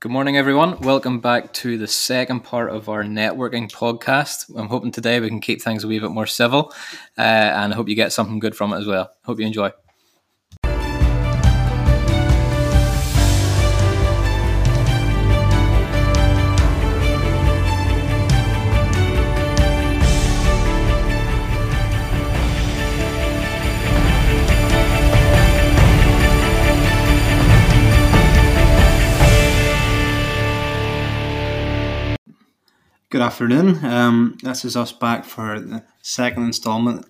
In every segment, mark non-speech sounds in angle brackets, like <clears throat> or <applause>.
Good morning, everyone. Welcome back to the second part of our networking podcast. I'm hoping today we can keep things a wee bit more civil, uh, and I hope you get something good from it as well. Hope you enjoy. Good afternoon. Um, this is us back for the second installment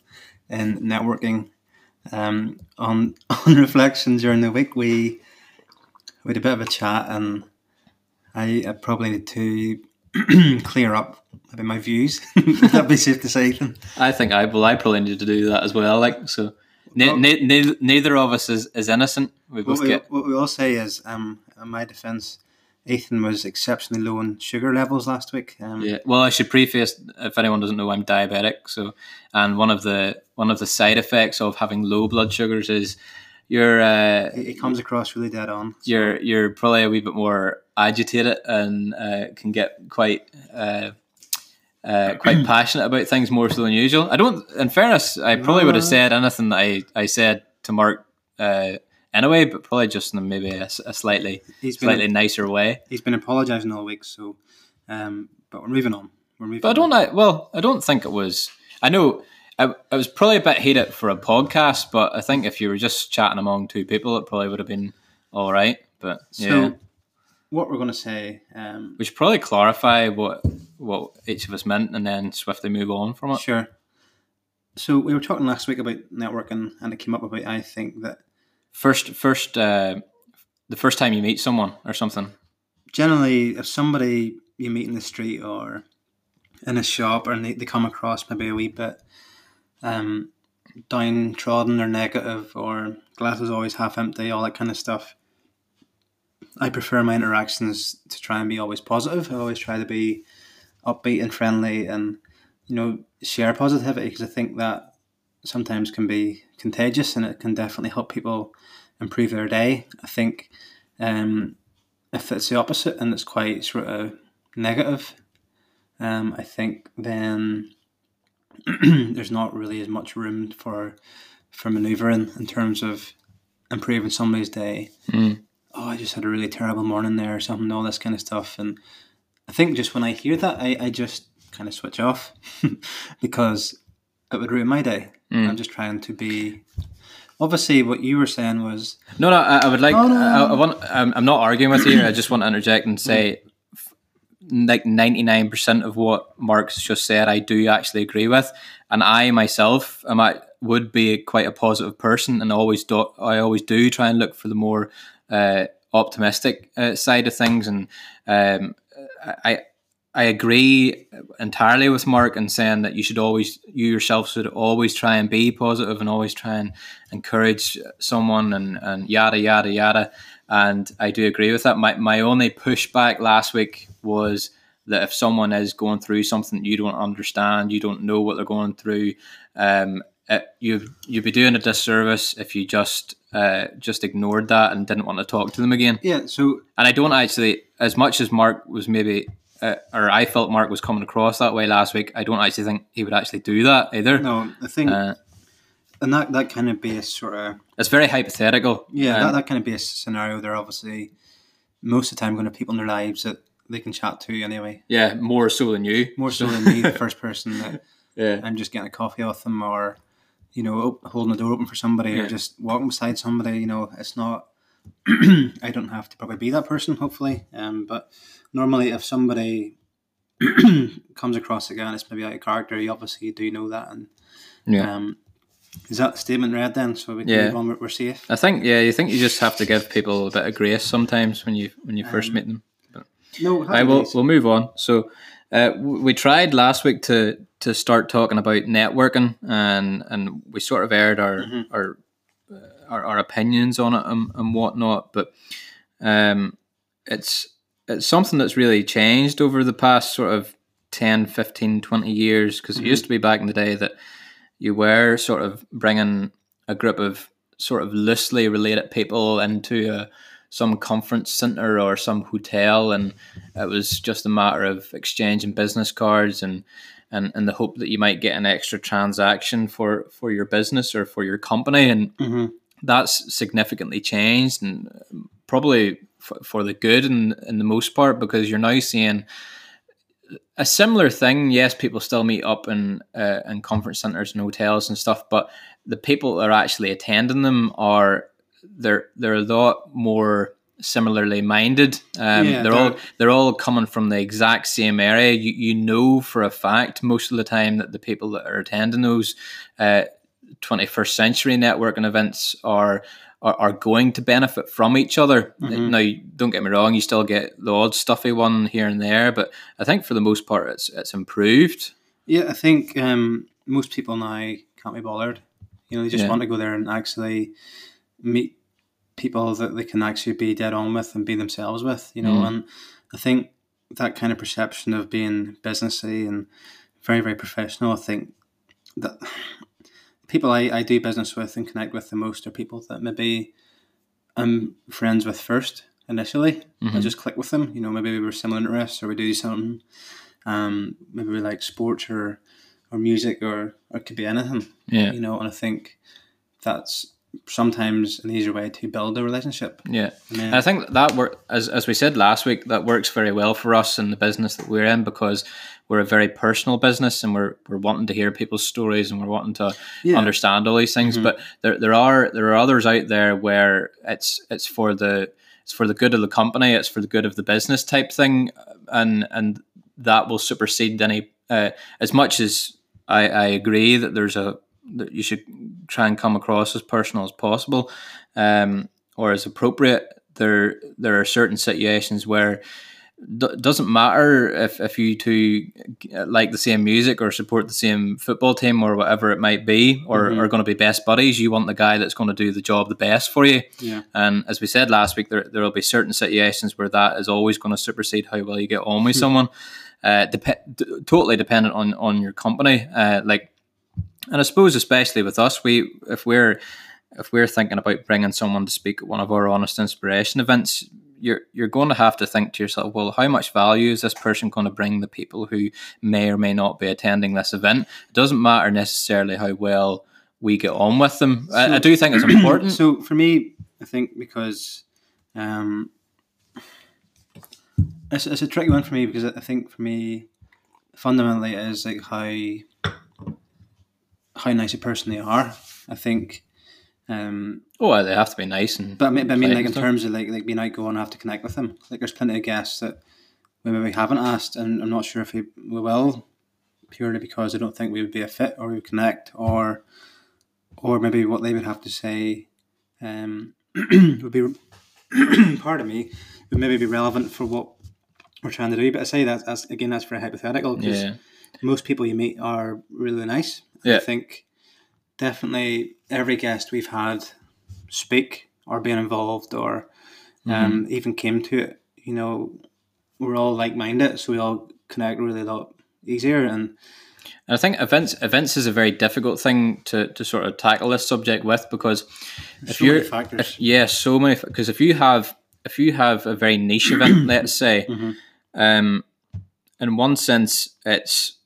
in networking. Um, on <laughs> on reflection during the week, we we had a bit of a chat, and I, I probably need to <clears throat> clear up maybe my views. <laughs> That'd be safe to say, Ethan? I think I well, I probably need to do that as well. Like so, ne- ne- ne- neither of us is, is innocent. We both What we, get what we all say is, um, in my defence, Ethan was exceptionally low on sugar levels last week. Um, Yeah. Well, I should preface if anyone doesn't know, I'm diabetic. So, and one of the one of the side effects of having low blood sugars is you're uh, it, it comes across really dead on. you're you're probably a wee bit more agitated and uh, can get quite. Uh, uh, quite <clears throat> passionate about things more so than usual. I don't. In fairness, I probably would have said anything that I, I said to Mark uh, anyway, but probably just in maybe a slightly He's been slightly nicer way. he's been apologising all week, so um, but we're moving on. We're moving. But I don't. on. I, well, I don't think it was. I know I, I was probably a bit heated for a podcast, but I think if you were just chatting among two people, it probably would have been all right. But So, yeah, what we're going to say, um, we should probably clarify what what each of us meant, and then swiftly move on from it. sure. So we were talking last week about networking, and it came up about I think that First, first, uh, the first time you meet someone or something. generally, if somebody you meet in the street or in a shop, and they, they come across maybe a wee bit um, downtrodden or negative, or glass is always half empty, all that kind of stuff. I prefer my interactions to try and be always positive. I always try to be upbeat and friendly, and you know share positivity because I think that sometimes can be contagious, and it can definitely help people improve their day. I think um, if it's the opposite and it's quite sort of negative, um, I think then <clears throat> there's not really as much room for for manoeuvring in terms of improving somebody's day. Mm. Oh, I just had a really terrible morning there or something, all this kind of stuff. And I think just when I hear that, I, I just kind of switch off <laughs> because it would ruin my day. Mm. I'm just trying to be. Obviously, what you were saying was No, no, I, I would like. Oh, no. I, I want. I'm, I'm not arguing with you. I just want to interject and say, like ninety nine percent of what Mark's just said, I do actually agree with, and I myself am I would be quite a positive person, and always do. I always do try and look for the more uh, optimistic uh, side of things, and um, I. I agree entirely with Mark in saying that you should always, you yourself should always try and be positive and always try and encourage someone and, and yada yada yada and I do agree with that my, my only pushback last week was that if someone is going through something you don't understand you don't know what they're going through um, it, you you'd be doing a disservice if you just uh, just ignored that and didn't want to talk to them again yeah. So and I don't actually as much as Mark was maybe uh, or I felt Mark was coming across that way last week I don't actually think he would actually do that either no, I think uh, and that that kind of base sort of it's very hypothetical yeah Um, that, that kind of base scenario. They're obviously most of the time going to people in their lives that they can chat to anyway. Yeah, more so than you. More so than me, the <laughs> first person that Yeah. I'm just getting a coffee off them or you know holding the door open for somebody Yeah. or just walking beside somebody. You know, it's not. <clears throat> I don't have to probably be that person, hopefully. Um, but normally, if somebody <clears throat> comes across again, it's maybe out of character. You obviously do know that, and Yeah. um, is that statement read then? So we can Yeah. move on. We're, safe. I think yeah, you think you just have to give people a bit of grace sometimes when you when you first Um, meet them. No, I will we'll move on. So uh, we tried last week to to start talking about networking and and we sort of aired our Mhm. our, uh, our our opinions on it and, and whatnot, but um, it's it's something that's really changed over the past sort of 10, 15, 20 years because Mhm. it used to be back in the day that you were sort of bringing a group of sort of loosely related people into a some conference center or some hotel, and it was just a matter of exchanging business cards and and and the hope that you might get an extra transaction for for your business or for your company, and Mm-hmm. that's significantly changed and probably f- for the good in in the most part because you're now seeing a similar thing. Yes, people still meet up in uh, in conference centers and hotels and stuff, but the people that are actually attending them are they're they're a lot more similarly minded. Um, Yeah, they're all they're- they're all coming from the exact same area. You you know for a fact most of the time that the people that are attending those uh, 21st century networking events are. Are, are going to benefit from each other. Mhm. Now, don't get me wrong; you still get the odd stuffy one here and there, but I think for the most part, it's it's improved. Yeah, I think um, most people now can't be bothered. You know, they just Yeah. want to go there and actually meet people that they can actually be dead on with and be themselves with. You know, Mm. and I think that kind of perception of being businessy and very very professional. I think that people I, I do business with and connect with the most are people that maybe I'm friends with first initially. I Mhm. just click with them. You know, maybe we were similar interests or we do something. Um, maybe we like sports or or music or, or it could be anything. Yeah, You know, and I think that's sometimes an easier way to build a relationship. yeah. And And I think that work, as as we said last week, that works very well for us in the business that we're in because we're a very personal business and we're we're wanting to hear people's stories and we're wanting to yeah, understand all these things. Mhm. But there there are there are others out there where it's it's for the it's for the good of the company, it's for the good of the business type thing, and and that will supersede any uh, as much as I, I agree that there's a that you should try and come across as personal as possible um, or as appropriate. There there are certain situations where d- doesn't matter if, if you two like the same music or support the same football team or whatever it might be or Mhm. are going to be best buddies you want the guy that's going to do the job the best for you yeah, and as we said last week there there will be certain situations where that is always going to supersede how well you get on with <laughs> someone uh, dep- d- totally dependent on on your company uh, like and I suppose especially with us we if we're if we're thinking about bringing someone to speak at one of our honest inspiration events you're you're going to have to think to yourself well how much value is this person going to bring the people who may or may not be attending this event? It doesn't matter necessarily how well we get on with them. I, I do think it's <clears throat> important. So for me, I think because um, it's, it's a tricky one for me because I think for me, fundamentally, it is like how how nice a person they are. I think, um, oh they have to be nice and but I mean, but I mean, like in stuff. terms of like like being outgoing, I have to connect with them. Like there's plenty of guests that we maybe haven't asked, and I'm not sure if we, we will, purely because I don't think we would be a fit or we would connect, or or maybe what they would have to say um, <clears throat> would be, <coughs> part of me, would maybe be relevant for what we're trying to do. But I say that as again, that's very hypothetical because yeah most people you meet are really nice. Yeah. I think definitely every guest we've had speak or being involved or um, even came to it, you know, we're all like minded, so we all connect really a lot easier. And And I think events events is a very difficult thing to, to sort of tackle this subject with because if so you're factors. if, yeah so many because if you have if you have a very niche event <clears throat> let's say Mhm. um in one sense it's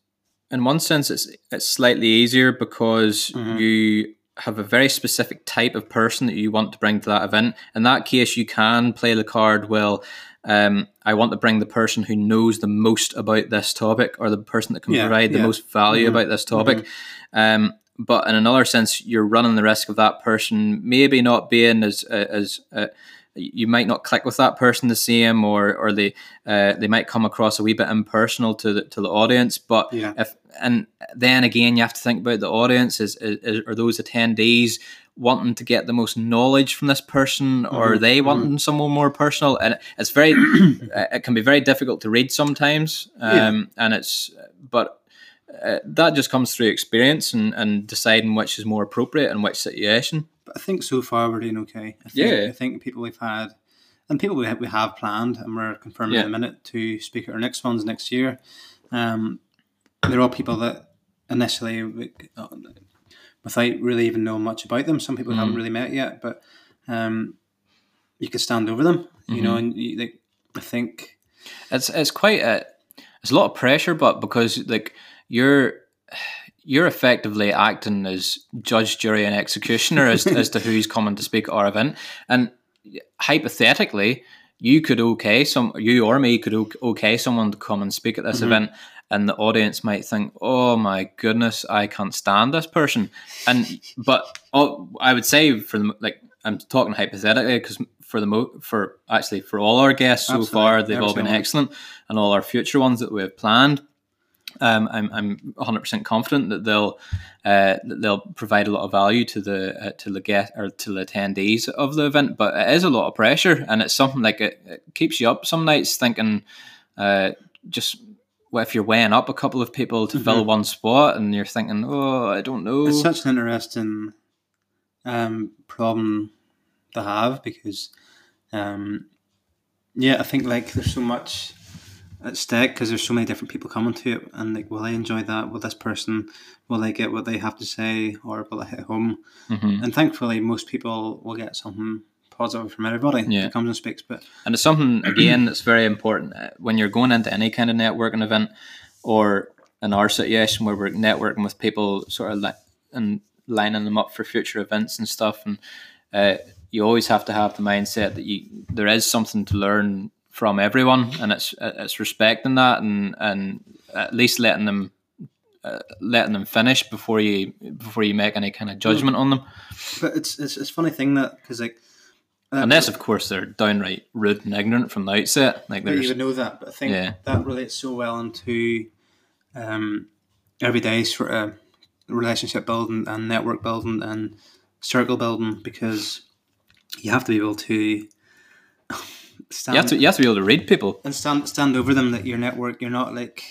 in one sense it's it's slightly easier because Mhm. you have a very specific type of person that you want to bring to that event in that case you can play the card well um, I want to bring the person who knows the most about this topic or the person that can Yeah, provide the yeah. most value Mhm. about this topic. Um, but in another sense, you're running the risk of that person maybe not being as uh, as uh, you might not click with that person the same, or or they uh, they might come across a wee bit impersonal to the to the audience. But Yeah. if and then again, you have to think about the audience is, is, is are those attendees wanting to get the most knowledge from this person, or are Mhm, they wanting someone more personal? And it's very <clears throat> uh, it can be very difficult to read sometimes, Yeah. um, and it's but uh, that just comes through experience and, and deciding which is more appropriate in which situation. But I think so far we're doing okay. I think, Yeah. I think people we've had, and people we have, we have planned, and we're confirming Yeah. in a minute to speak at our next ones next year. Um, they're all people that initially, we- uh, without really even knowing much about them, some people Mm. haven't really met yet, but um, you could stand over them. You Mm-hmm. know, and you, like I think it's it's quite a it's a lot of pressure, but because like you're you're effectively acting as judge, jury, and executioner as as to who's coming to speak at our event, and hypothetically, you could okay some you or me could okay someone to come and speak at this mm-hmm. event. And the audience might think, "Oh my goodness, I can't stand this person." And but oh, I would say for the like I'm talking hypothetically because for the mo- for actually for all our guests so Absolutely. far they've Every all been excellent, and all our future ones that we have planned. Um, I'm I'm 100 percent confident that they'll uh, that they'll provide a lot of value to the uh, to the guest or to the attendees of the event. But it is a lot of pressure, and it's something like it, it keeps you up some nights thinking, uh, just what if you're weighing up a couple of people to fill one spot, and you're thinking, oh, I don't know. Mm-hmm. it's such an interesting um, problem to have because, um, yeah, I think like there's so much at stake because there's so many different people coming to it, and like, will they enjoy that? Will this person, will they get what they have to say, or will it hit home? Mhm. And thankfully, most people will get something positive from everybody Yeah. that comes and speaks. But And it's something again that's very important uh, when you're going into any kind of networking event, or in our situation where we're networking with people, sort of like and lining them up for future events and stuff. And uh, you always have to have the mindset that you there is something to learn from everyone, and it's it's respecting that and and at least letting them. Uh, letting them finish before you before you make any kind of judgment on them, but it's it's it's a funny thing that because like. uh, unless of course they're downright rude and ignorant from the outset. Like But you would know that. But I think Yeah. that relates so well into um, everyday sort of relationship building and network building and circle building because you have to be able to stand you have to you have to be able to read people. and stand stand over them that your network. You're not like.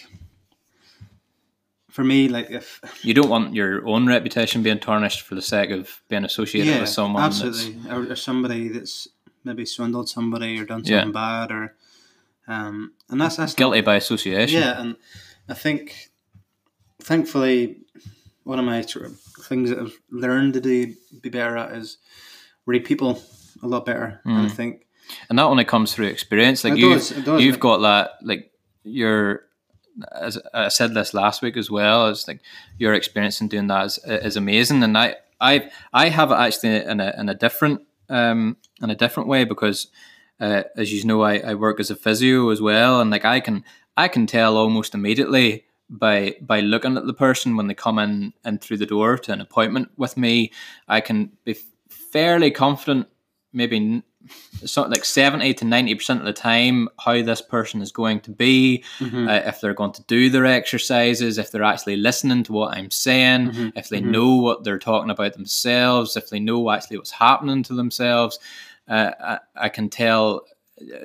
For me, like if You don't want your own reputation being tarnished for the sake of being associated with someone. Absolutely, or, or somebody that's maybe swindled somebody or done Yeah. something bad, or um, and that's that's guilty by association. Yeah, and I think, thankfully, one of my sort of things that I've learned to do be better at is read people a lot better. And I think and that only comes through experience. Like It you, does, does, you've got that. Like you're, as I said this last week as well. It's like your experience in doing that is, is amazing, and I, I, I have it actually in a in a different um in a different way because. Uh, as you know, I, I work as a physio as well, and like I can I can tell almost immediately by by looking at the person when they come in and through the door to an appointment with me. I can be fairly confident, maybe something like seventy to ninety percent of the time, how this person is going to be, uh, if they're going to do their exercises, if they're actually listening to what I'm saying, if they know what they're talking about themselves, if they know actually what's happening to themselves. Uh, I, I can tell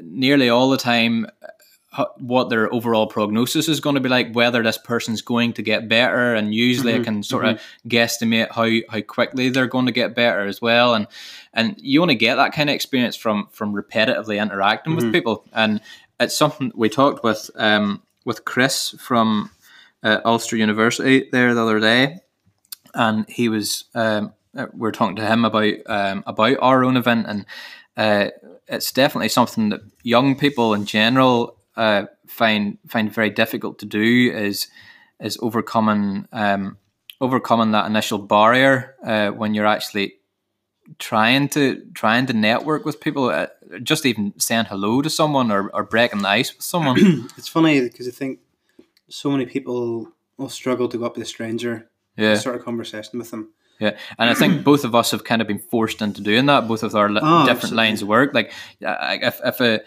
nearly all the time what their overall prognosis is going to be like, whether this person's going to get better, and usually I can sort of guesstimate how how quickly they're going to get better as well, and and you only get that kind of experience from from repetitively interacting with people, and it's something we talked with um with Chris from uh, Ulster University there the other day, and he was um, uh, we were talking to him about um, about our own event, and uh, it's definitely something that young people in general uh, find find very difficult to do is is overcoming um, overcoming that initial barrier uh, when you're actually trying to trying to network with people, uh, just even saying hello to someone or, or breaking the ice with someone. <clears throat> it's funny because I think so many people will struggle to go up to a stranger yeah. and start a conversation with them. Yeah, and I think <clears throat> both of us have kind of been forced into doing that. Both of our li- Oh, different absolutely. lines of work. Like, if if a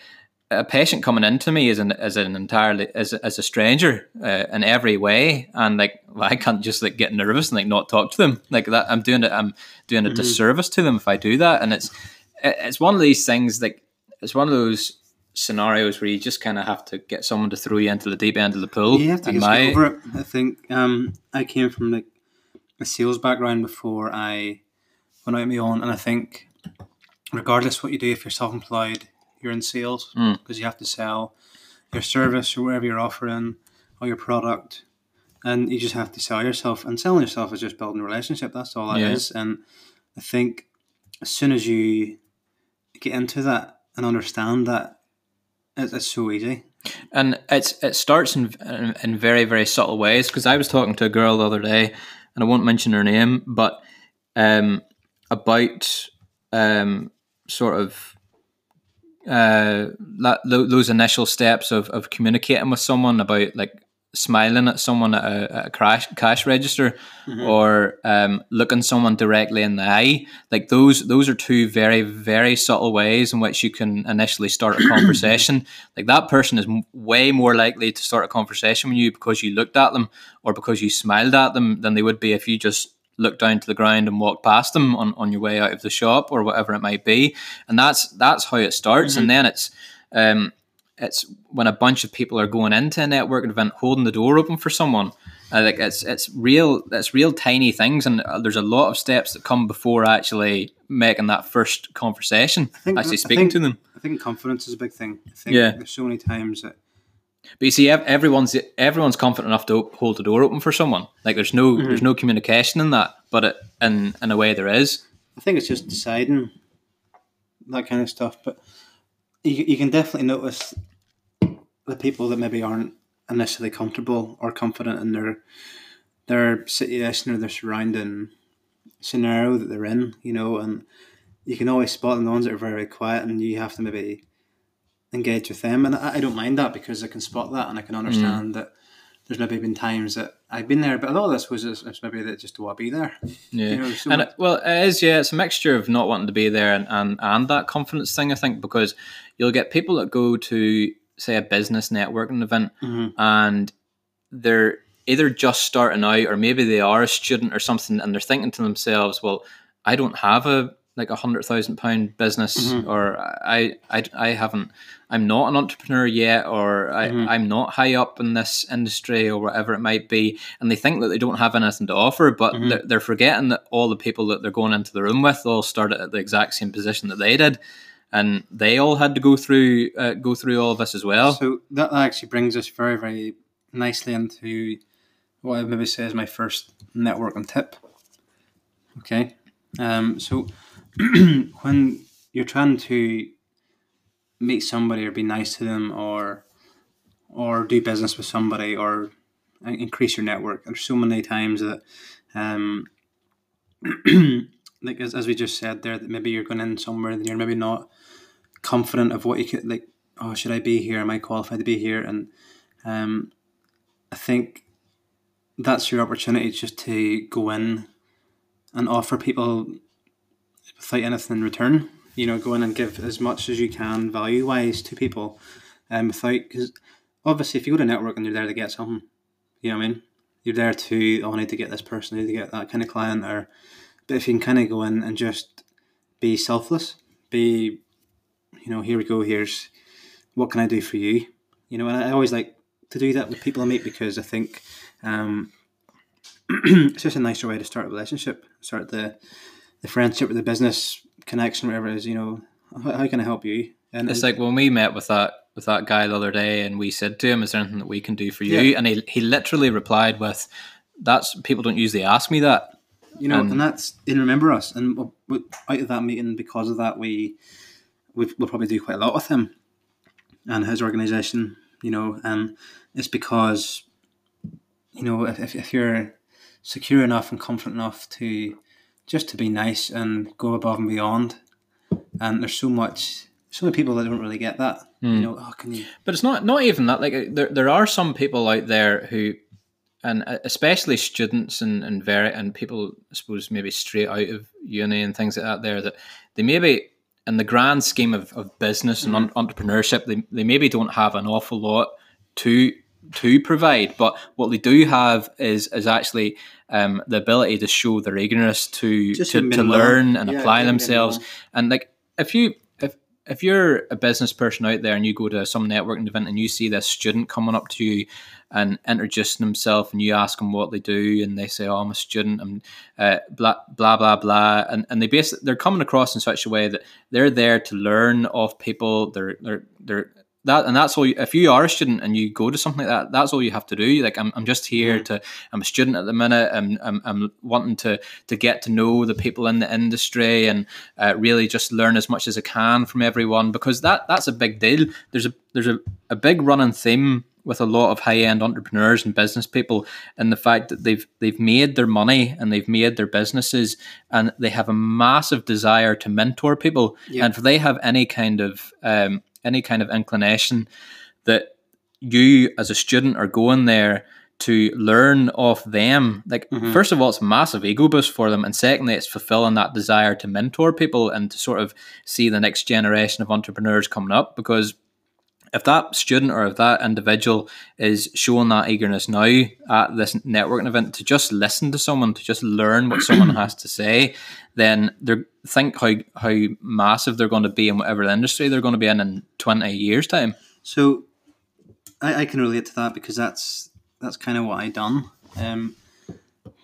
a patient coming into me is an as an entirely as a, as a stranger uh, in every way, and like well, <laughs> I can't just like get nervous and like not talk to them like that. I'm doing it. I'm doing a Mm-hmm. disservice to them if I do that, and it's it's one of these things like it's one of those scenarios where you just kind of have to get someone to throw you into the deep end of the pool. You have to just my get over it. I think um, I came from like a sales background before I went out on my own, and I think regardless what you do, if you're self-employed, you're in sales Mm. because you have to sell your service or whatever you're offering or your product, and you just have to sell yourself. And selling yourself is just building a relationship. That's all is. Yeah. And I think as soon as you get into that and understand that it's, it's so easy. and it's it starts in in, in very very subtle ways. Because I was talking to a girl the other day, and I won't mention her name, but um, about um, sort of uh, that, those initial steps of, of communicating with someone about like smiling at someone at a, at a cash, cash register or um, looking someone directly in the eye like those those are two very very subtle ways in which you can initially start a conversation. <clears throat> Like that person is m- way more likely to start a conversation with you because you looked at them or because you smiled at them than they would be if you just looked down to the ground and walk past them on, on your way out of the shop or whatever it might be. And that's that's how it starts. And then it's um it's when a bunch of people are going into a networking event holding the door open for someone. Uh, like it's it's real it's real tiny things. And uh, there's a lot of steps that come before actually making that first conversation think- actually speaking think- to them. I think confidence is a big thing. I think Yeah. there's so many times that but you see everyone's everyone's confident enough to hold the door open for someone like there's no mm-hmm. there's no communication in that but it, in in a way there is I think it's just deciding that kind of stuff. But you, you can definitely notice the people that maybe aren't initially comfortable or confident in their their situation or their surrounding scenario that they're in, you know, and you can always spot them, the ones that are very quiet and you have to maybe engage with them. And I, I don't mind that because I can spot that and I can understand that there's maybe been times that I've been there, but a lot of this was just, it's maybe that just to want to be there. Yeah, You know, so and it, well, it is. Yeah, it's a mixture of not wanting to be there and, and and that confidence thing. I think because you'll get people that go to say a business networking event Mhm. and they're either just starting out or maybe they are a student or something, and they're thinking to themselves, "Well, I don't have a like a hundred thousand pound business, Mhm. or I, I I haven't." I'm not an entrepreneur yet, or I, Mhm. I'm not high up in this industry, or whatever it might be, and they think that they don't have anything to offer, but Mhm. they're, they're forgetting that all the people that they're going into the room with all started at the exact same position that they did, and they all had to go through uh, go through all of this as well. So that actually brings us very, very nicely into what I maybe say is my first networking tip. Okay. Um, so <clears throat> when you're trying to meet somebody or be nice to them or or do business with somebody or increase your network, there's so many times that um, <clears throat> like as, as we just said there that maybe you're going in somewhere and you're maybe not confident of what you could like oh should i be here? Am i qualified to be here? And um, i think that's your opportunity just to go in and offer people without anything in return. You know go in and give as much as you can value wise to people um, without because obviously if you go to network and you're there to get something you know what i mean? You're there to oh, I need to get this person, I need to get that kind of client, or but if you can kind of go in and just be selfless, be, you know, here we go, here's what can I do for you, you know, and I always like to do that with people I meet because I think um, <clears throat> it's just a nicer way to start a relationship, start the the friendship or the business connection, whatever it is, you know, how, how can I help you? And It's like when we met with that with that guy the other day, and we said to him, "Is there anything that we can do for you?" Yeah. And he he literally replied with, "That's people don't usually ask me that." you know, And- and that's and remember us, and out of that meeting, because of that, we we've, we'll probably do quite a lot with him and his organization. You know, and it's because you know if, if you're secure enough and confident enough to just to be nice and go above and beyond, and there's so much. So many people that don't really get that. You know, oh, can you? But it's not not even that. Like there there are some people out there who, and uh, especially students and and very and people I suppose maybe straight out of uni and things like that. There that they maybe in the grand scheme of, of business and un- entrepreneurship, they they maybe don't have an awful lot to to provide, but what they do have is is actually um, the ability to show their eagerness to Just to, to learn and Yeah, apply themselves. And like if you if if you're a business person out there and you go to some networking event and you see this student coming up to you and introducing himself and you ask them what they do and they say, "Oh, I'm a student," and uh, blah blah blah blah, and and they basically they're coming across in such a way that they're there to learn off people. They're they're they're that and that's all you, if you are a student and you go to something like that that's all you have to do like i'm, I'm just here Mm. to i'm a student at the minute I'm, I'm, I'm wanting to to get to know the people in the industry and uh, really just learn as much as i can from everyone because that that's a big deal there's a there's a, a big running theme with a lot of high-end entrepreneurs and business people and the fact that they've they've made their money and they've made their businesses and they have a massive desire to mentor people Yeah. and if they have any kind of um, any kind of inclination that you as a student are going there to learn off them like Mhm. first of all it's a massive ego boost for them and secondly it's fulfilling that desire to mentor people and to sort of see the next generation of entrepreneurs coming up because if that student or if that individual is showing that eagerness now at this networking event to just listen to someone, to just learn what someone has to say, then they think how how massive they're going to be in whatever industry they're going to be in in twenty years' time. So I, I can relate to that because that's that's kind of what I done. Um,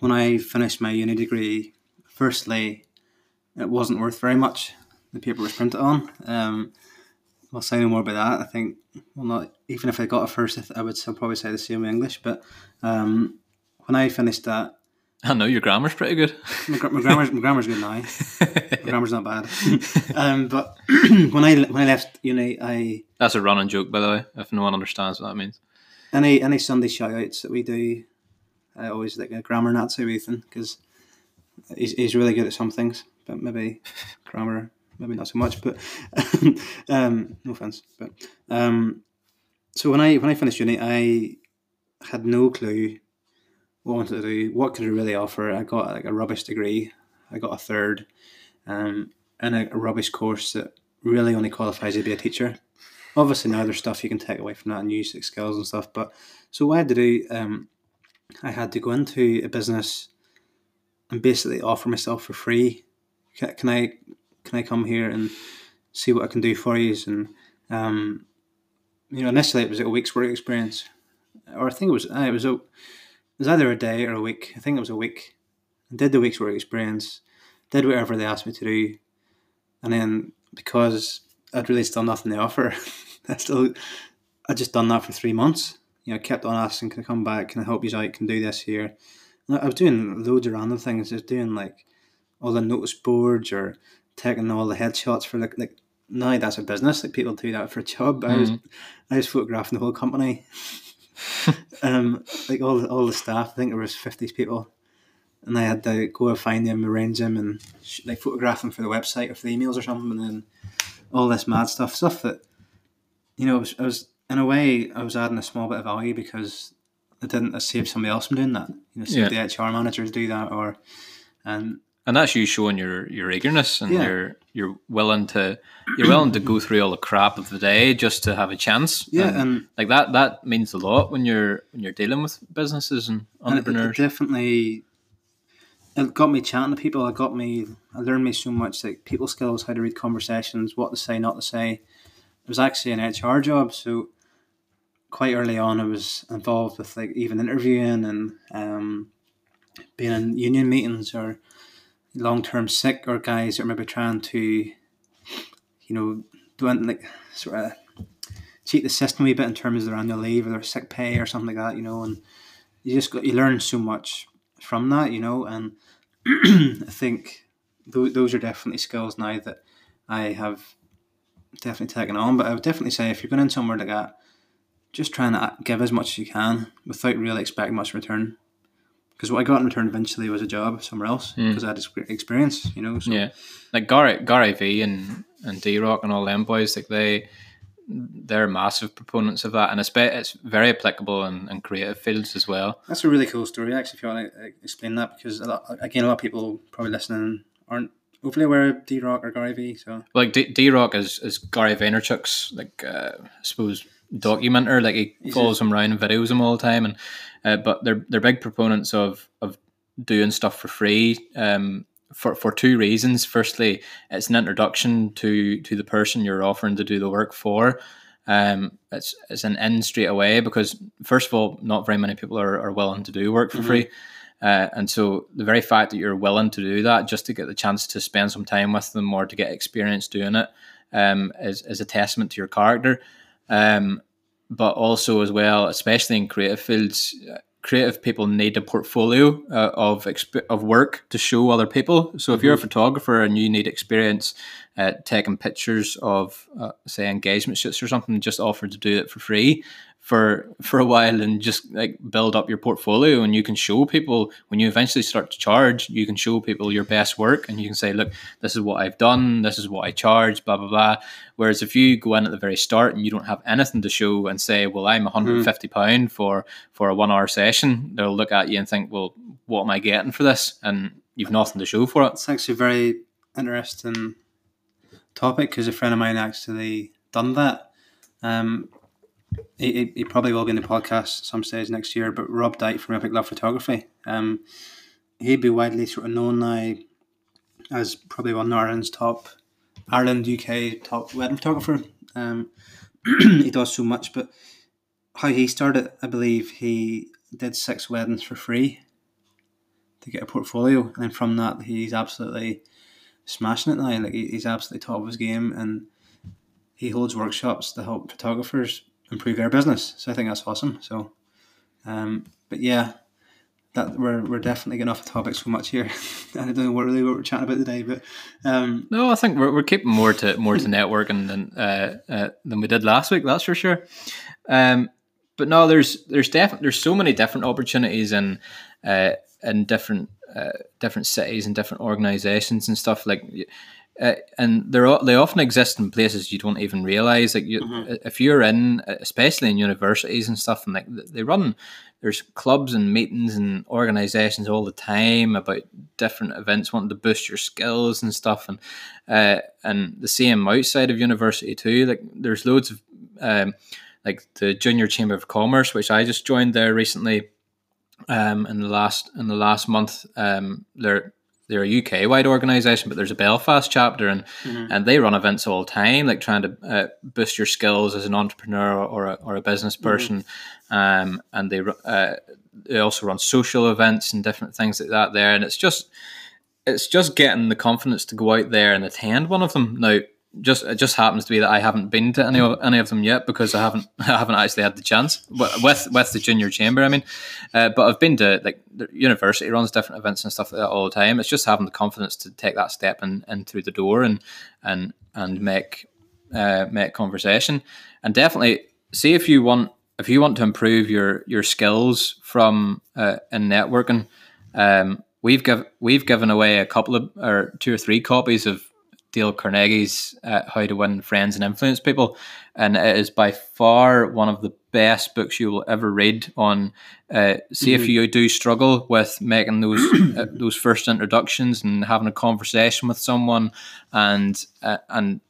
when I finished my uni degree, firstly, it wasn't worth very much. The paper was printed on. Um, I'll say no more about that. I think, well, not even if I got a first, I would still probably say the same in English. But um, when I finished that, I know your grammar's pretty good. my, my grammar's my grammar's good now. My <laughs> grammar's not bad. um, but <clears throat> when I when I left uni, I That's a running joke, by the way, if no one understands what that means. any any Sunday shout outs that we do, I always like a grammar Nazi with Ethan because he's, he's really good at some things, but maybe <laughs> grammar, maybe not so much. But <laughs> um, no offense. But um, so when I when I finished uni, I had no clue what I wanted to do. What could I really offer? I got like a rubbish degree. I got a third, um, and a, a rubbish course that really only qualifies you to be a teacher obviously now there's stuff you can take away from that and use skills and stuff. But so what I had to do, um, I had to go into a business and basically offer myself for free. Can I can I come here and see what I can do for you? And um, you know, initially it was a week's work experience, or I think it was uh, it was a it was either a day or a week. I think it was a week. I did the week's work experience, did whatever they asked me to do, and then because I'd really still nothing to offer. <laughs> I still, I just done that for three months. You know, kept on asking, can I come back? Can I help you out? Can I do this here? And I was doing loads of random things. I was doing like all the notice boards or taking all the headshots for like like now that's a business. Like people do that for a job. I was I was photographing the whole company. <laughs> um, like all the, all the staff. I think there was fifty people, and I had to go and find them, arrange them, and sh- like photograph them for the website or for the emails or something, and then all this mad stuff, stuff that you know, I was, I was in a way I was adding a small bit of value because I didn't I saved somebody else from doing that. You know, saved the HR managers do that, or and And that's you showing your your eagerness and Yeah. you're you're willing to you're willing to go through all the crap of the day just to have a chance. yeah, And, and, like that that means a lot when you're when you're dealing with businesses and and it, it entrepreneurs. definitely it got me chatting to people. It got me. I learned me so much like people skills, how to read conversations, what to say, not to say. It was actually an HR job, so quite early on, I was involved with like even interviewing and um, being in union meetings or long term sick or guys that are maybe trying to, you know, doing like sort of cheat the system a bit in terms of their annual leave or their sick pay or something like that, you know, and you just got you learn so much from that, you know, and <clears throat> I think those, those are definitely skills now that I have definitely taken on. But I would definitely say if you're going in somewhere like that, just trying to uh, give as much as you can without really expecting much return. Because what I got in return eventually was a job somewhere else because I had this experience, you know. So Yeah, like Gary Gary V and and D Rock and all them boys, like they they're massive proponents of that, and it's it's very applicable in, in creative fields as well. That's a really cool story, actually. If you want to explain that, because a lot, again, a lot of people probably listening aren't overly aware of D Rock or Gary V. So Like D Rock is is Gary Vaynerchuk's like uh, I suppose documenter. Like he He's follows him around and videos him all the time, and uh, but they're they're big proponents of of doing stuff for free. Um, for, for two reasons. Firstly, it's an introduction to to the person you're offering to do the work for. Um, it's it's an in straight away because first of all, not very many people are, are willing to do work for Mhm. free. Uh, and so the very fact that you're willing to do that just to get the chance to spend some time with them or to get experience doing it um, is, is a testament to your character. Um, but also as well, especially in creative fields, creative people need a portfolio uh, of exp- of work to show other people. So if you're a photographer and you need experience uh, taking pictures of, uh, say, engagement shoots or something, just offer to do it for free for for a while and just like build up your portfolio and you can show people when you eventually start to charge you can show people your best work and you can say look this is what i've done this is what i charge blah blah blah. Whereas if you go in at the very start and you don't have anything to show and say well i'm 150 pound for for a one hour session they'll look at you and think well what am i getting for this? And you've nothing to show for it. It's actually a very interesting topic because a friend of mine actually done that. Um, he, he- probably will be in the podcast some stage next year, but Rob Dyke from Epic Love Photography. Um, he'd be widely sort of known now as probably one of Ireland's top, Ireland, UK top wedding photographer. Um, <clears throat> he does so much, but how he started, I believe he did six weddings for free to get a portfolio, and then from that he's absolutely smashing it now. Like he- he's absolutely top of his game, and he holds workshops to help photographers improve their business. So I think that's awesome. So, um, but yeah, that we're we're definitely getting off the topic so much here. <laughs> I don't know what really what we're chatting about today, but um, No, I think we're, we're keeping more to more to networking than uh, uh, than we did last week. That's for sure. Um, but no, there's there's definitely there's so many different opportunities in uh, in different uh, different cities and different organizations and stuff like. Uh, and they're they often exist in places you don't even realize. Like you, if you're in, especially in universities and stuff, and like they run, there's clubs and meetings and organizations all the time about different events wanting to boost your skills and stuff and uh, and the same outside of university too like there's loads of um, like the junior chamber of commerce which i just joined there recently um, in the last in the last month um, they're they're a UK wide organization, but there's a Belfast chapter, and and they run events all the time, like trying to uh, boost your skills as an entrepreneur or a, or a business person. Um, and they uh, they also run social events and different things like that there, and it's just it's just getting the confidence to go out there and attend one of them. Now, just it just happens to be that I haven't been to any of, any of them yet because I haven't <laughs> I haven't actually had the chance Wi- with with the junior chamber. I mean, uh, but I've been to like the university runs different events and stuff like that all the time. It's just having the confidence to take that step and in, through the door and and and make uh, make conversation and definitely see if you want if you want to improve your your skills from uh, in networking. Um, we've give we've given away a couple of or two or three copies of Dale Carnegie's uh, How to Win Friends and Influence People, and it is by far one of the best books you will ever read. On uh, see if you do struggle with making those uh, <coughs> those first introductions and having a conversation with someone, and uh, and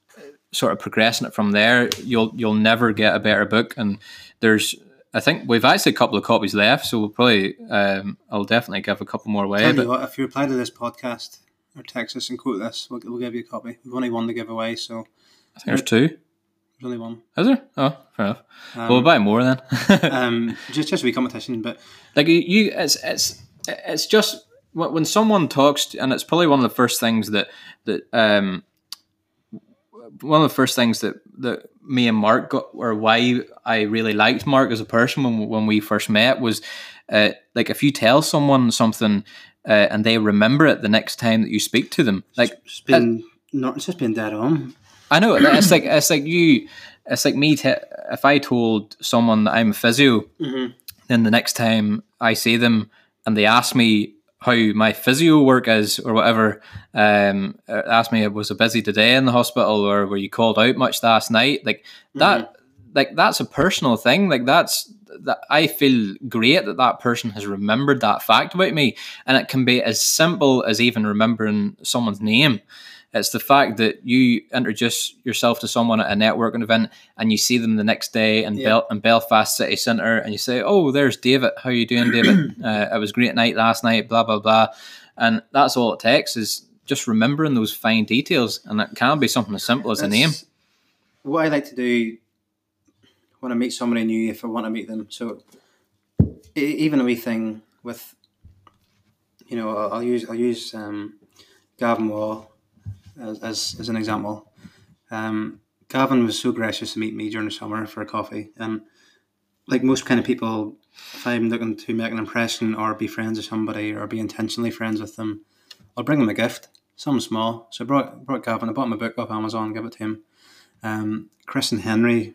sort of progressing it from there, you'll you'll never get a better book. And there's I think we've actually a couple of copies left, so we'll probably um, I'll definitely give a couple more away. tell But you what, if you reply to this podcast or text us and quote this, we'll, we'll give you a copy. We've only one to give away, so I think there's two. there's only one. Is there? Oh, fair enough. Um, we'll buy more then. <laughs> um, just just a wee competition, but like you, it's it's it's just when when someone talks to, and it's probably one of the first things that that um one of the first things that that me and Mark got or why I really liked Mark as a person when when we first met was uh, like if you tell someone something uh, and they remember it the next time that you speak to them like it's been not it's just been dead on. I know it's like it's like you it's like me te- if I told someone that I'm a physio Mhm. then the next time I see them and they ask me how my physio work is or whatever, um, uh, ask me was I busy today in the hospital or were you called out much last night? Like that, like that's a personal thing. Like that's that I feel great that that person has remembered that fact about me, and it can be as simple as even remembering someone's name. It's the fact that you introduce yourself to someone at a networking event and you see them the next day in, Yeah. Bel- in Belfast City Centre and you say, "Oh, there's David. How you doing, David? <clears throat> uh, it was great night last night." Blah blah blah, and that's all it takes is just remembering those fine details, and it can be something as simple as a name. What I like to do when I meet somebody new, if I want to meet them, so even a wee thing with, you know, I'll, use I'll use um, Gavin Wall as, as, as an example. Um, Gavin was so gracious to meet me during the summer for a coffee, and like most kind of people, if I'm looking to make an impression or be friends with somebody or be intentionally friends with them, I'll bring them a gift, something small. So I brought brought Gavin. I bought him a book off Amazon, give it to him. Um, Chris and Henry,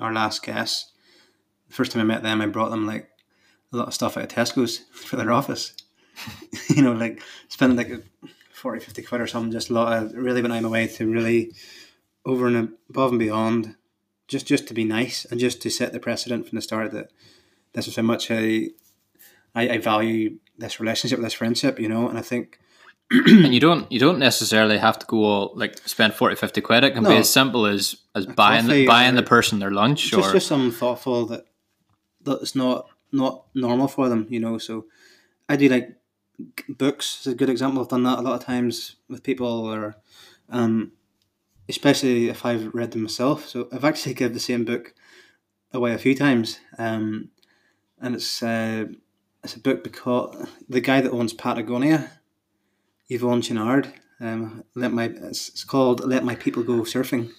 our last guests. The first time I met them, I brought them like a lot of stuff out of Tesco's <laughs> for their office. <laughs> you know, like spending like 40, 50 quid or something. Just a lot of really when I'm away to really over and above and beyond, just just to be nice and just to set the precedent from the start that this is how much I, I, I value this relationship, this friendship. You know, and I think <clears throat> and you don't you don't necessarily have to go all, like spend 40 50 quid it can be as simple as as A buying coffee buying the person their lunch just or just something thoughtful that that's not not normal for them. You know, so I do like books is a good example. I've done that a lot of times with people, or um, especially if I've read them myself. So I've actually given the same book away a few times, um, and it's uh, it's a book because the guy that owns Patagonia, Yvon Chouinard. Um, let my it's, called "Let My People Go Surfing,"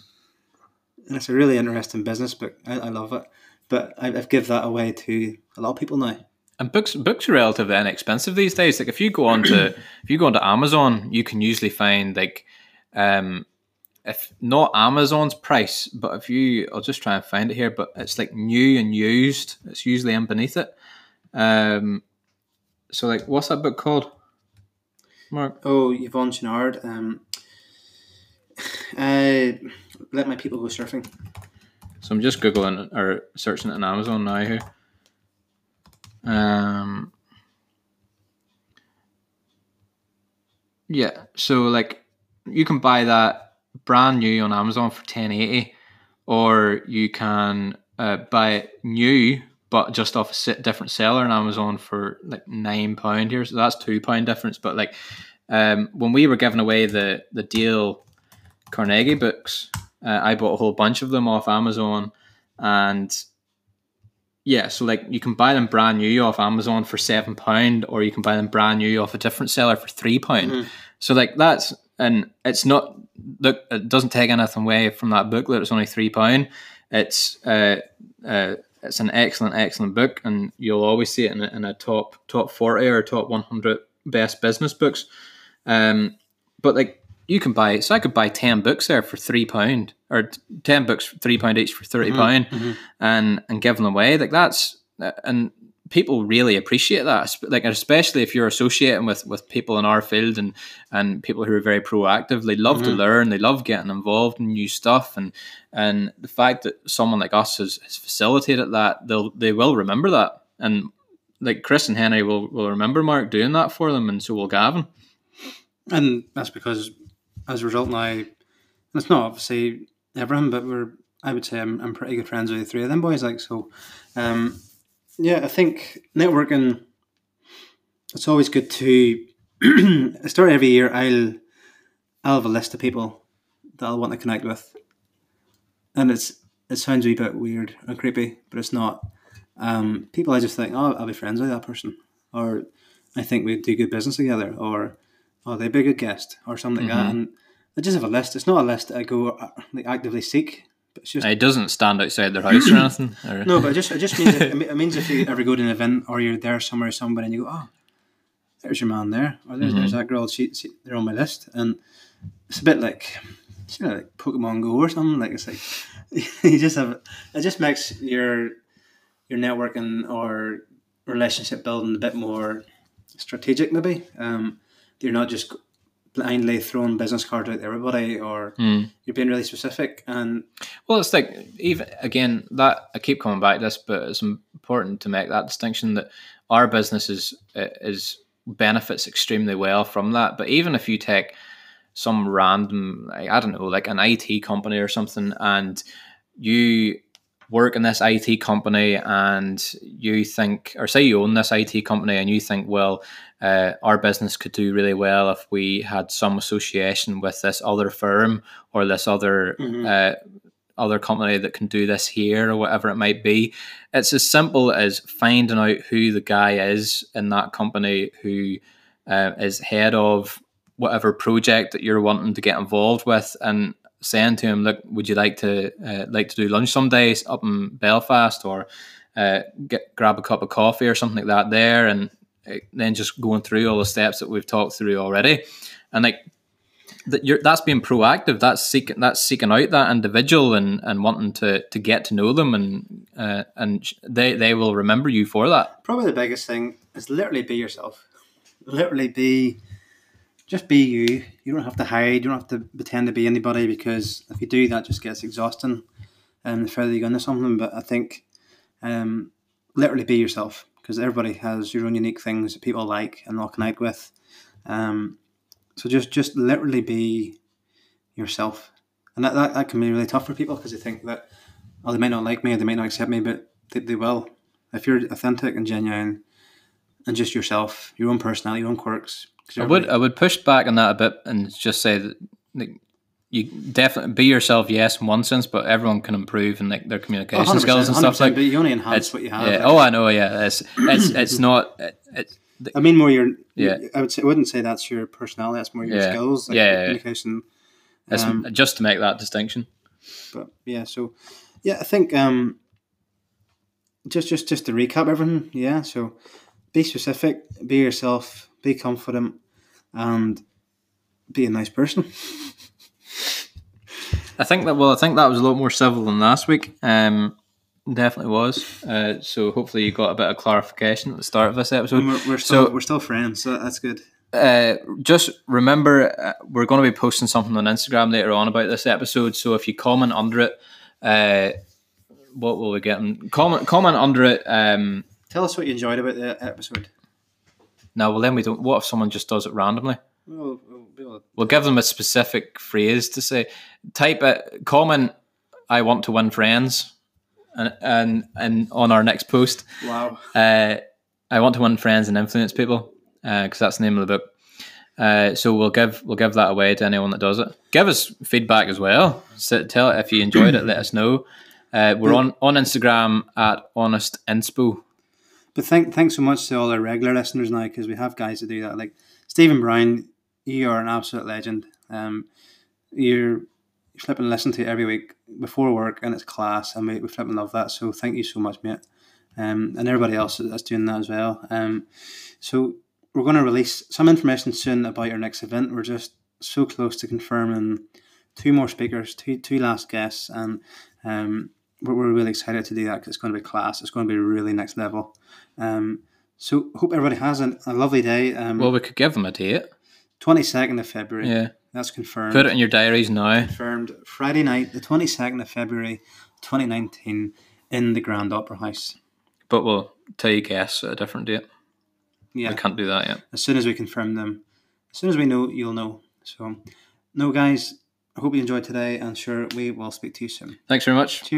and it's a really interesting business book. I, I love it, but I, I've give that away to a lot of people now. and books books are relatively inexpensive these days like if you go on to if you go onto amazon you can usually find like um if not amazon's price but if you i'll just try and find it here but it's like new and used it's usually in beneath it um so like what's that book called mark Oh, Yvon Chouinard. Um, uh, let my people go surfing. So I'm just googling or searching it on Amazon now here. Um, yeah, so like you can buy that brand new on Amazon for ten eighty, or you can uh, buy it new but just off a different seller on Amazon for like nine pound here. So that's two pound difference. But like um, when we were giving away the the Dale Carnegie books, uh, I bought a whole bunch of them off Amazon, and yeah, so like you can buy them brand new off Amazon for seven pound, or you can buy them brand new off a different seller for three pound. Mhm. So like that's and it's not look it doesn't take anything away from that booklet. It's only three pound. It's uh, uh, it's an excellent excellent book, and you'll always see it in a, in a top top forty or top one hundred best business books. Um, but like you can buy, so I could buy ten books there for three pound, or ten books three pound each for thirty pound, mhm. and and give them away. Like that's and people really appreciate that. Like especially if you're associating with with people in our field and and people who are very proactive, they love to Mhm. learn, they love getting involved in new stuff, and and the fact that someone like us has, has facilitated that, they'll they will remember that, and like Chris and Henry will will remember Mark doing that for them, and so will Gavin. And that's because, as a result, now, it's not obviously everyone, but we're, I would say I'm, I'm pretty good friends with the three of them boys. Like, so, um, yeah, I think networking, it's always good to, I <clears throat> start every year, I'll, I'll have a list of people that I'll want to connect with. And it's, it sounds a wee bit weird and creepy, but it's not. Um, people I just think, oh, I'll be friends with that person. Or I think we'd do good business together. Or, oh, they'd be a good guest or something like that. And I just have a list. It's not a list that I go uh, like actively seek, just It doesn't stand outside their house or <clears throat> anything. Or, no. But it just it just means if, <laughs> it means if you ever go to an event or you're there somewhere somebody and you go, oh, there's your man there, or there's, there's that girl. She, she they're on my list, and it's a bit like you know, like Pokemon Go or something. Like it's like <laughs> you just have it just makes your your networking or relationship building a bit more strategic, maybe. Um, you're not just blindly throwing business cards to everybody, or Hmm. you're being really specific. And Well, it's like even again that I keep coming back to this, but it's important to make that distinction that our business is is benefits extremely well from that. But even if you take some random, like, I don't know, like an IT company or something, and you work in this IT company and you think, or say you own this IT company and you think, well, uh, our business could do really well if we had some association with this other firm or this other Mhm. uh, other company that can do this here or whatever it might be. It's as simple as finding out who the guy is in that company who uh, is head of whatever project that you're wanting to get involved with, and saying to him, "Look, would you like to uh, like to do lunch some days up in Belfast, or uh, get grab a cup of coffee or something like that there?" And then just going through all the steps that we've talked through already, and like that you're that's being proactive. That's seeking that's seeking out that individual and, and wanting to, to get to know them, and uh, and they they will remember you for that. Probably the biggest thing is literally be yourself. Literally be, just be you. You don't have to hide. You don't have to pretend to be anybody because if you do, that just gets exhausting. And the further you go into something, but I think, um, literally be yourself because everybody has your own unique things that people like and they'll connect with. Um, so just just literally be yourself, and that, that, that can be really tough for people because they think that oh they might not like me or they might not accept me, but they, they will if you're authentic and genuine and just yourself, your own personality, your own quirks. I would I would push back on that a bit and just say that like, you definitely be yourself, yes, in one sense, but everyone can improve in like their communication 100%, skills and stuff 100%, like. But you only enhance It's, what you have. yeah. like- Oh, I know. Yeah, it's it's it's not. It, it, I mean, more your Yeah. I would say I wouldn't say that's your personality. That's more your Yeah. skills, like Yeah, yeah, yeah. communication. Um, just to make that distinction. But yeah, so yeah, I think um, just just just to recap everything. Yeah, so be specific, be yourself, be confident, and be a nice person. <laughs> I think that well, I think that was a lot more civil than last week. Um, definitely was. Uh, so hopefully you got a bit of clarification at the start of this episode. We're, we're still So- we're still friends, so that's good. uh, just remember uh, we're going to be posting something on Instagram later on about this episode. So if you comment under it, uh, what will we get? Comment comment under it. Um, Tell us what you enjoyed about the episode. no, well then we don't. What if someone just does it randomly? We'll, we'll be able to- We'll give them a specific phrase to say. Type it. Comment. I want to win friends, and and and on our next post. wow. Uh, I want to win friends and influence people because that's the name of the book. Uh, so we'll give we'll give that away to anyone that does it. Give us feedback as well. So tell it if you enjoyed it. Let us know. Uh, we're on on Instagram at honest inspo. But thank thanks so much to all our regular listeners now because we have guys that do that. Like Stephen Brown, you are an absolute legend. Um, you're you flipping listen to it every week before work and it's class, and we, we flipping love that. So thank you so much, mate. Um, and everybody else that's doing that as well. Um, so we're going to release some information soon about our next event. We're just so close to confirming two more speakers, two two last guests, and um, we're, we're really excited to do that because it's going to be class. It's going to be really next level. Um, so hope everybody has an, a lovely day. Um, Well, we could give them a date. Twenty second of February. Yeah, that's confirmed. put it in your diaries now. confirmed Friday night, the twenty second of February, twenty nineteen, in the Grand Opera House. But we'll tell you guess at a different date. Yeah, We can't do that yet. as soon as we confirm them, as soon as we know, you'll know. So, no, guys, I hope you enjoyed today, and sure, we will speak to you soon. Thanks very much. Cheers.